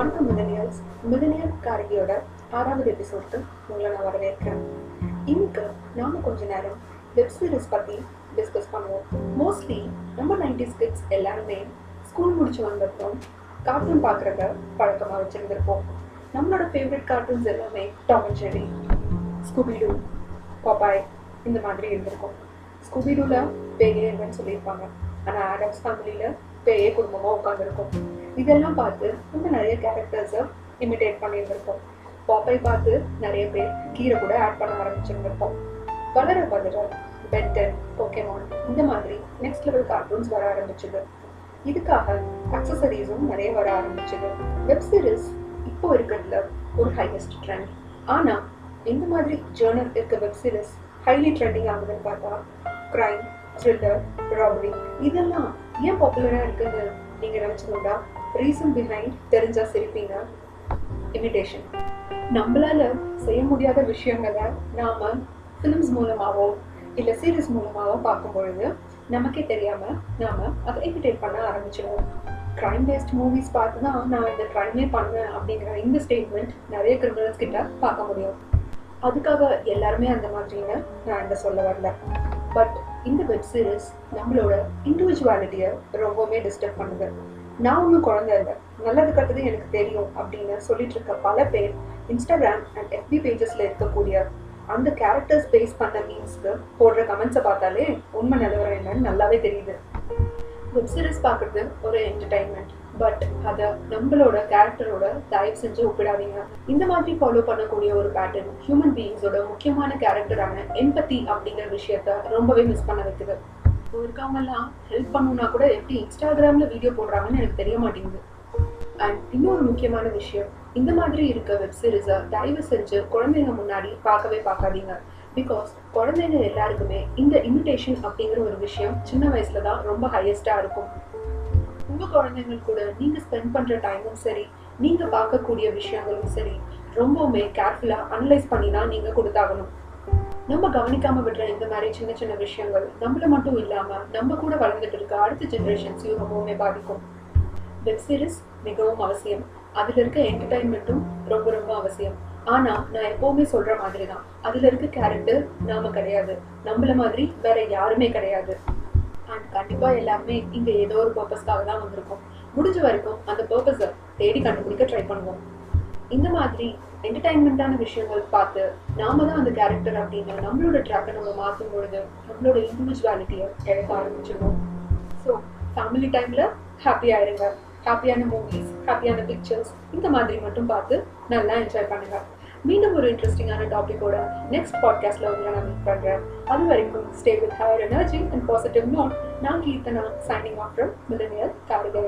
வணக்கம் millennials millennial காரகியோட ஆறாவது எபிசோடுக்கு உங்களை நான் வரவேற்கிறேன். இன்னைக்கு நாம கொஞ்ச நேரம் வெப் சீரிஸ் பற்றி டிஸ்கஸ் பண்ணுவோம். மோஸ்ட்லி நம்ம நைன்டிஸ் கிட்ஸ் எல்லாருமே ஸ்கூல் முடிச்சு வந்தப்போ கார்ட்டூன் பார்க்குறத பழக்கமாக வச்சுருந்துருப்போம். நம்மளோட ஃபேவரட் கார்ட்டூன்ஸ் எல்லாமே Tom and Jerry Scooby Doo Popeye இந்த மாதிரி இருந்திருக்கும். ஸ்கூபிடூவில் பேயே இல்லைன்னு சொல்லியிருப்பாங்க. ஆனால் ஆடம்ஸ் ஃபேமிலியில் பேயே குடும்பமாக உட்காந்துருக்கும் இதெல்லாம் பார்த்து நம்ம நிறைய கேரக்டர்ஸை இமிடேட் பண்ணியிருந்திருப்போம். பாப்பை பார்த்து நிறைய பேர் கீரை கூட ஆட் பண்ண ஆரம்பிச்சிருந்திருப்போம். வளர வளர பென்டன் போக்கேமான் இந்த மாதிரி நெக்ஸ்ட் லெவல் கார்ட்டூன்ஸ் வர ஆரம்பிச்சது. இதுக்காக அக்சசரிஸும் நிறைய வர ஆரம்பிச்சது. வெப் சீரிஸ் இப்போ இருக்கிறதுல ஒரு ஹையஸ்ட் ட்ரெண்ட் ஆனால் இந்த மாதிரி ஜேர்னல் இருக்க வெப் சீரிஸ் ஹைலி ட்ரெண்டிங் ஆகுதுன்னு பார்த்தா கிரைம் த்ரில்லர் ராபரி இதெல்லாம் ஏன் பாப்புலராக இருக்குது நீங்கள் நினைச்சதுண்டா ரீசன் பிஹைண்ட் தெரிஞ்சா சிரிப்பீங்க? இமிடேஷன் நம்மளால செய்ய முடியாத விஷயங்களை நாம ஃபிலிம்ஸ் மூலமாகவோ இல்லை சீரீஸ் மூலமாகவோ பார்க்கும் பொழுது நமக்கே தெரியாம நாம அதை இமிடேட் பண்ண ஆரம்பிச்சிடுவோம். கிரைம் பேஸ்ட் மூவிஸ் பார்த்து தான் நான் இந்த கிரைமே பண்ணேன் அப்படிங்கிற இந்த ஸ்டேட்மெண்ட் நிறைய கிரிமினல்ஸ் கிட்ட பார்க்க முடியும். அதுக்காக எல்லாருமே அந்த மாதிரின்னு நான் இந்த சொல்ல வரல. பட் இந்த வெப் சீரிஸ் நம்மளோட இண்டிவிஜுவாலிட்டியை ரொம்பவுமே டிஸ்டர்ப் பண்ணுது. நான் ஒன்றும் குழந்தை இல்லை. நல்லது கட்டது எனக்கு தெரியும் அப்படின்னு சொல்லிட்டு இருக்க பல பேர் இன்ஸ்டாகிராம் அண்ட் எஃபி பேஜஸ்ல இருக்கக்கூடிய அந்த கேரக்டர்ஸ் பேஸ் பண்ண மீன்ஸ்க்கு போடுற கமெண்ட்ஸை பார்த்தாலே உண்மை நிலவரம் என்னன்னு நல்லாவே தெரியுது. வெப் சீரிஸ் பார்க்குறது ஒரு என்டர்டைன்மெண்ட் பட் அதை நம்மளோட கேரக்டரோட தயவு செஞ்சு ஒப்பிடாதீங்க. இந்த மாதிரி ஃபாலோ பண்ணக்கூடிய ஒரு பேட்டர்ன் ஹியூமன் பீயிங்ஸோட முக்கியமான கேரக்டரான எம்பத்தி அப்படிங்கிற விஷயத்த ரொம்பவே மிஸ் பண்ண வைக்குது. இப்போ இருக்கவங்கெல்லாம் ஹெல்ப் பண்ணணும்னா கூட எப்படி இன்ஸ்டாகிராம்ல வீடியோ போடுறாங்கன்னு எனக்கு தெரிய மாட்டேங்குது. அண்ட் இன்னொரு முக்கியமான விஷயம் இந்த மாதிரி இருக்க வெப் சீரிஸை தயவு செஞ்சு குழந்தைங்க முன்னாடி பார்க்கவே பார்க்காதீங்க. பிகாஸ் குழந்தைங்க எல்லாருக்குமே இந்த இன்விடேஷன் அப்படிங்கிற ஒரு விஷயம் சின்ன வயசுல தான் ரொம்ப ஹையஸ்டா இருக்கும். உங்க குழந்தைங்கள் கூட நீங்க ஸ்பெண்ட் பண்ற டைமும் சரி நீங்க பார்க்கக்கூடிய விஷயங்களும் சரி ரொம்பவுமே கேர்ஃபுல்லா அனலைஸ் பண்ணி தான் நீங்க கொடுத்தாகணும். நம்ம கவனிக்காம விடுற இந்த மாதிரி சின்ன சின்ன விஷயங்கள் நம்மள மட்டும் இல்லாம நம்ம கூட வளர்ந்துட்டு இருக்க அடுத்த ஜென்ரேஷன்ஸையும் ரொம்பவுமே பாதிக்கும். வெப் சீரிஸ் மிகவும் அவசியம். அதுல இருக்க என்டர்டைன்மெண்ட்டும் ரொம்ப ரொம்ப அவசியம். ஆனா நான் எப்பவுமே சொல்ற மாதிரி தான் அதுல இருக்க கேரக்டர் நாம கிடையாது. நம்மள மாதிரி வேற யாருமே கிடையாது. அண்ட் கண்டிப்பா எல்லாருமே இங்க ஏதோ ஒரு பர்பஸ்க்காக தான் வந்திருக்கோம். முடிஞ்ச வரைக்கும் அந்த பர்பஸை தேடி கண்டுபிடிக்க ட்ரை பண்ணுவோம். இந்த மாதிரி என்டர்டைன்மெண்ட்டான விஷயங்கள் பார்த்து நாம தான் அந்த கேரக்டர் அப்படின்னு நம்மளோட ட்ராக்கை நம்ம மாற்றும் பொழுது நம்மளோட இண்டிவிஜுவாலிட்டியை இழக்க ஆரம்பிச்சிடும் ஸோ ஃபேமிலி டைமில் ஹாப்பியாக இருங்க ஹாப்பியான மூவிஸ் ஹாப்பியான பிக்சர்ஸ் இந்த மாதிரி மட்டும் பார்த்து நல்லா என்ஜாய் பண்ணுங்க. மீண்டும் ஒரு இன்ட்ரெஸ்டிங்கான டாப்பிக்கோட நெக்ஸ்ட் பாட்காஸ்ட்ல உங்களை நான் மீட் பண்ணுறேன் அது வரைக்கும் stay with higher energy and positive note நான் Keerthana signing off from millionaire Karigai